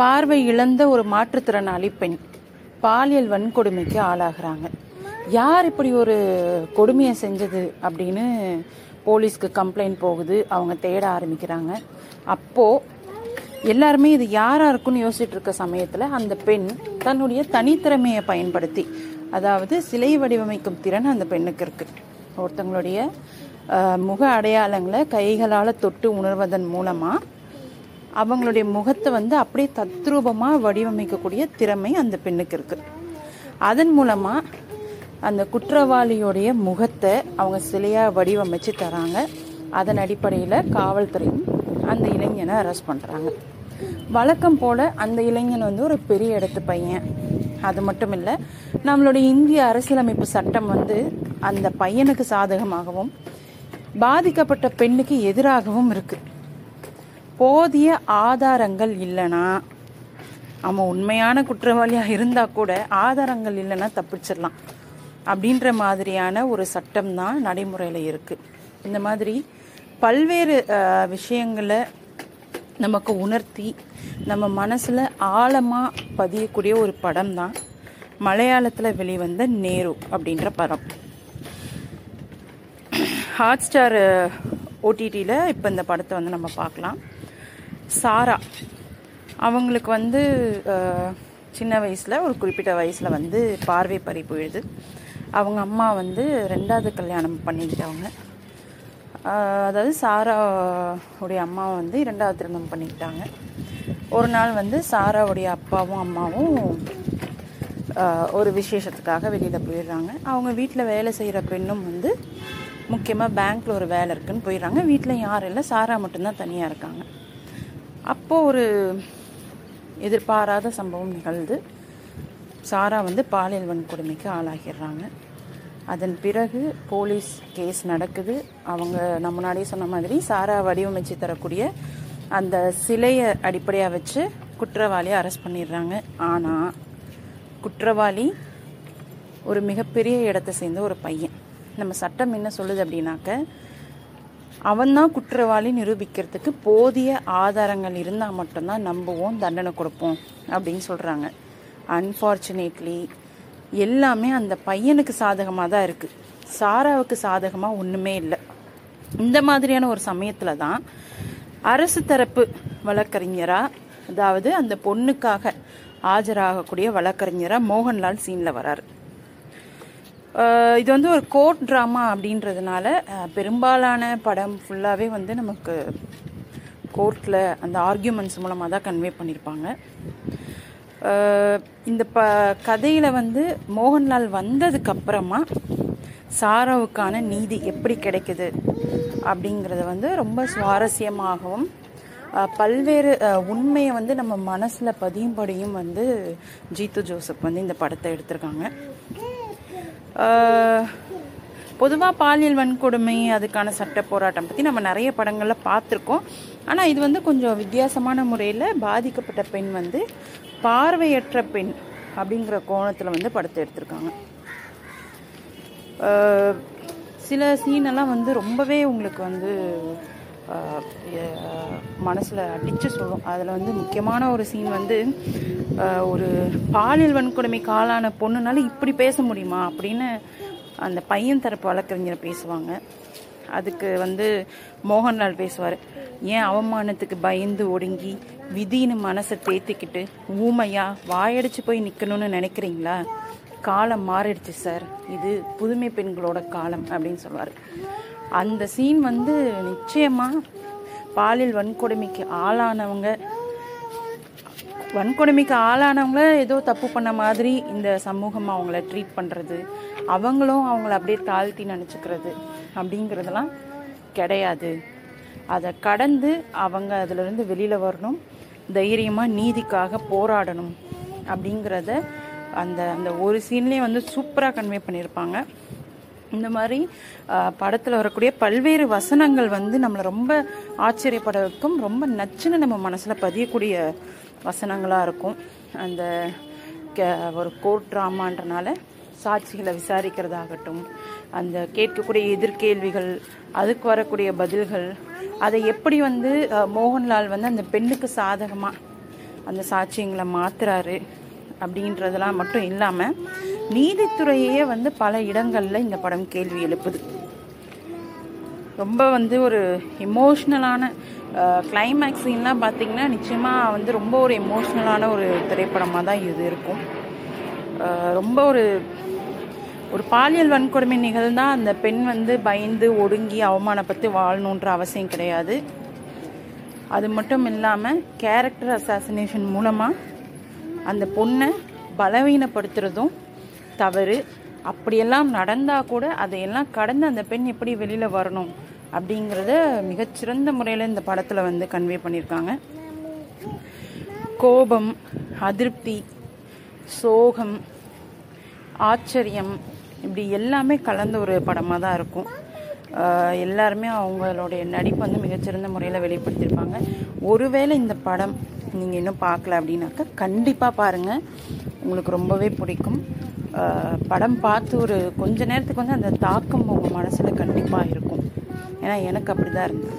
பார்வை இழந்த ஒரு மாற்றுத்திறனாளி பெண் பாலியல் வன்கொடுமைக்கு ஆளாகிறாங்க. யார் இப்படி ஒரு கொடுமையை செஞ்சது அப்படின்னு போலீஸ்க்கு கம்ப்ளைண்ட் போகுது அவங்க தேட ஆரம்பிக்கிறாங்க. அப்போது எல்லாருமே இது யாராக இருக்குன்னு யோசிச்சுட்டு இருக்க சமயத்தில் அந்த பெண் தன்னுடைய தனித்திறமையை பயன்படுத்தி அதாவது சிலை வடிவமைக்கும் திறன் அந்த பெண்ணுக்கு இருக்குது ஒருத்தங்களுடைய முக அடையாளங்களை கைகளால் தொட்டு உணர்வதன் மூலமாக அவங்களுடைய முகத்தை வந்து அப்படியே தத்ரூபமாக வடிவமைக்கக்கூடிய திறமை அந்த பெண்ணுக்கு இருக்கு. அதன் மூலமா அந்த குற்றவாளியோடைய முகத்தை அவங்க சிலையா வடிவமைச்சு தராங்க. அதன் அடிப்படையில் காவல்துறையும் அந்த இளைஞனை அரெஸ்ட் பண்ணுறாங்க வழக்கம் போல அந்த இளைஞன் வந்து ஒரு பெரிய இடத்து பையன். அது மட்டும் இல்லை நம்மளுடைய இந்திய அரசியலமைப்பு சட்டம் வந்து அந்த பையனுக்கு சாதகமாகவும் பாதிக்கப்பட்ட பெண்ணுக்கு எதிராகவும் இருக்குது போதிய ஆதாரங்கள் இல்லைன்னா அவன் உண்மையான குற்றவாளியாக இருந்தால் கூட ஆதாரங்கள் இல்லைன்னா தப்பிச்சிடலாம் அப்படின்ற மாதிரியான ஒரு சட்டம் தான் நடைமுறையில் இருக்குது இந்த மாதிரி பல்வேறு விஷயங்களை நமக்கு உணர்த்தி நம்ம மனசில் ஆழமாக பதியக்கூடிய ஒரு படம் தான் மலையாளத்தில் வெளிவந்த நேரு அப்படின்ற படம். ஹாட் ஸ்டார் ஓடிடியில் இப்போ இந்த படத்தை வந்து நம்ம பார்க்கலாம். சாரா. அவங்களுக்கு வந்து சின்ன வயசில் ஒரு குறிப்பிட்ட வயசில் வந்து பார்வை பறி போயிடுது அவங்க அம்மா வந்து ரெண்டாவது கல்யாணம் பண்ணிக்கிட்டவங்க. அதாவது சாரா உடைய அம்மா வந்து இரண்டாவது திருமணம் பண்ணிக்கிட்டாங்க. ஒரு நாள் வந்து சாராவுடைய அப்பாவும் அம்மாவும் ஒரு விசேஷத்துக்காக வெளியில் போயிடுறாங்க. அவங்க வீட்டில் வேலை செய்கிற பெண்ணும் வந்து முக்கியமாக பேங்க்கில் ஒரு வேலை இருக்குன்னு போயிடுறாங்க. வீட்டில் யாரும் இல்லை. சாரா மட்டும்தான் தனியாக இருக்காங்க. அப்போது ஒரு எதிர்பாராத சம்பவம் நிகழ்ந்து சாரா வந்து பாலியல் வன்கொடுமைக்கு ஆளாகிடுறாங்க. அதன் பிறகு போலீஸ் கேஸ் நடக்குது. அவங்க நம்ம முன்னாடியே சொன்ன மாதிரி சாரா வடிவமைச்சு தரக்கூடிய அந்த சிலையை அடிப்படையாக வச்சு குற்றவாளியை அரெஸ்ட் பண்ணிடுறாங்க. ஆனால் குற்றவாளி ஒரு மிகப்பெரிய இடத்தை சேர்ந்த ஒரு பையன். நம்ம சட்டம் என்ன சொல்லுது அப்படின்னாக்க அவன்தான் குற்றவாளி நிரூபிக்கிறதுக்கு போதிய ஆதாரங்கள் இருந்தால் மட்டும்தான் நம்புவோம் தண்டனை கொடுப்போம் அப்படின்னு சொல்கிறாங்க அன்ஃபார்ச்சுனேட்லி எல்லாமே அந்த பையனுக்கு சாதகமாக தான் இருக்குது சாராவுக்கு சாதகமாக ஒன்றுமே இல்லை. இந்த மாதிரியான ஒரு சமயத்தில் தான் அரசு தரப்பு வழக்கறிஞராக அதாவது அந்த பொண்ணுக்காக ஆஜராகக்கூடிய வழக்கறிஞராக மோகன்லால் சீனில் வராரு. இது வந்து ஒரு கோர்ட் ட்ராமா அப்படின்றதுனால பெரும்பாலான படம் ஃபுல்லாகவே வந்து நமக்கு கோர்ட்டில் அந்த ஆர்கியூமெண்ட்ஸ் மூலமாக தான் கன்வே பண்ணியிருப்பாங்க இந்த ப கதையில் வந்து மோகன்லால் வந்ததுக்கப்புறமா சாராவுக்கான நீதி எப்படி கிடைக்குது அப்படிங்கிறத வந்து ரொம்ப சுவாரஸ்யமாகவும் பல்வேறு உண்மையை வந்து நம்ம மனசில் பதியும்படியும் வந்து ஜீத்து ஜோசப் வந்து இந்த படத்தை எடுத்திருக்காங்க. பொதுவாக பாலியல் வன்கொடுமை அதுக்கான சட்ட போராட்டம் பற்றி நம்ம நிறைய படங்களில் பார்த்துருக்கோம். ஆனால் இது வந்து கொஞ்சம் வித்தியாசமான முறையில் பாதிக்கப்பட்ட பெண் வந்து பார்வையற்ற பெண் அப்படிங்கிற கோணத்தில் வந்து படத்தை எடுத்திருக்காங்க. சில சீனெல்லாம் வந்து ரொம்பவே உங்களுக்கு வந்து மனசில் அடித்து சொல்லும். அதில் வந்து முக்கியமான ஒரு சீன் வந்து ஒரு பாலியல் வன்கொடுமை காலான பொண்ணுனால இப்படி பேச முடியுமா அப்படின்னு அந்த பையன் தரப்பு வழக்கறிஞர் பேசுவாங்க. அதுக்கு வந்து மோகன்லால் பேசுவார். ஏன் அவமானத்துக்கு பயந்து ஒடுங்கி விதின்னு மனசை தேத்திக்கிட்டு ஊமையாக வாயடிச்சு போய் நிற்கணும்னு நினைக்கிறீங்களா? காலம் மாறிடுச்சு சார். இது புதுமை பெண்களோட காலம் அப்படின்னு சொல்லுவார் அந்த சீன் வந்து நிச்சயமா பாலியல் வன்கொடுமைக்கு ஆளானவங்க. வன்கொடுமைக்கு ஆளானவங்கள ஏதோ தப்பு பண்ண மாதிரி இந்த சமூகம் அவங்கள ட்ரீட் பண்ணுறது அவங்களும் அவங்கள அப்படியே தாழ்த்தி நினச்சிக்கிறது அப்படிங்கிறதெல்லாம் கிடையாது. அதை கடந்து அவங்க அதிலிருந்து வெளியில் வரணும். தைரியமாக நீதிக்காக போராடணும் அப்படிங்கிறத அந்த அந்த ஒரு சீன்லேயே வந்து சூப்பராக கன்வே பண்ணியிருப்பாங்க. இந்த மாதிரி படத்தில் வரக்கூடிய பல்வேறு வசனங்கள் வந்து நம்மளை ரொம்ப ஆச்சரியப்பட வைக்கும் ரொம்ப நச்சுன்னு நம்ம மனசில் பதியக்கூடிய வசனங்களாக இருக்கும். அந்த ஒரு கோர்ட் ட்ராமான்றனால சாட்சிகளை விசாரிக்கிறதாகட்டும் அந்த கேட்கக்கூடிய எதிர்கேள்விகள் அதுக்கு வரக்கூடிய பதில்கள் அதை எப்படி வந்து மோகன்லால் வந்து அந்த பெண்ணுக்கு சாதகமாக அந்த சாட்சியங்களை மாத்துறாரு அப்படின்றதெல்லாம் மட்டும் இல்லாமல் நீதித்துறையே வந்து பல இடங்களில் இந்த படம் கேள்வி எழுப்புது. ரொம்ப வந்து ஒரு எமோஷ்னலான கிளைமேக்ஸ் சீன்லாம் பார்த்தீங்கன்னா நிச்சயமாக வந்து ரொம்ப ஒரு எமோஷ்னலான ஒரு திரைப்படமாக தான் இது இருக்கும். ரொம்ப ஒரு ஒரு பாலியல் வன்கொடுமை நிகழ்ந்தால் அந்த பெண் வந்து பயந்து ஒடுங்கி அவமானப்பட்டு வாழணுன்ற அவசியம் கிடையாது. அது மட்டும் இல்லாமல் கேரக்டர் அசாசினேஷன் மூலமாக அந்த பொண்ணை பலவீனப்படுத்துறதும் தவறு அப்படியெல்லாம் நடந்தால் கூட அதையெல்லாம் கடந்து அந்த பெண் எப்படி வெளியில் வரணும் அப்படிங்கிறத மிகச்சிறந்த முறையில் இந்த படத்தில் வந்து கன்வே பண்ணியிருக்காங்க. கோபம் அதிருப்தி சோகம் ஆச்சரியம் இப்படி எல்லாமே கலந்த ஒரு படமாக தான் இருக்கும். எல்லாருமே அவங்களுடைய நடிப்பு வந்து மிகச்சிறந்த முறையில் வெளிப்படுத்தியிருப்பாங்க. ஒருவேளை இந்த படம் நீங்கள் இன்னும் பார்க்கல அப்படின்னாக்கா கண்டிப்பாக பாருங்கள் உங்களுக்கு ரொம்பவே பிடிக்கும். படம் பார்த்து ஒரு கொஞ்ச நேரத்துக்கு வந்து அந்த தாக்கம் உங்கள் மனசில் கண்டிப்பாக இருக்கும். ஏன்னா எனக்கு அப்படி தான் இருந்தது.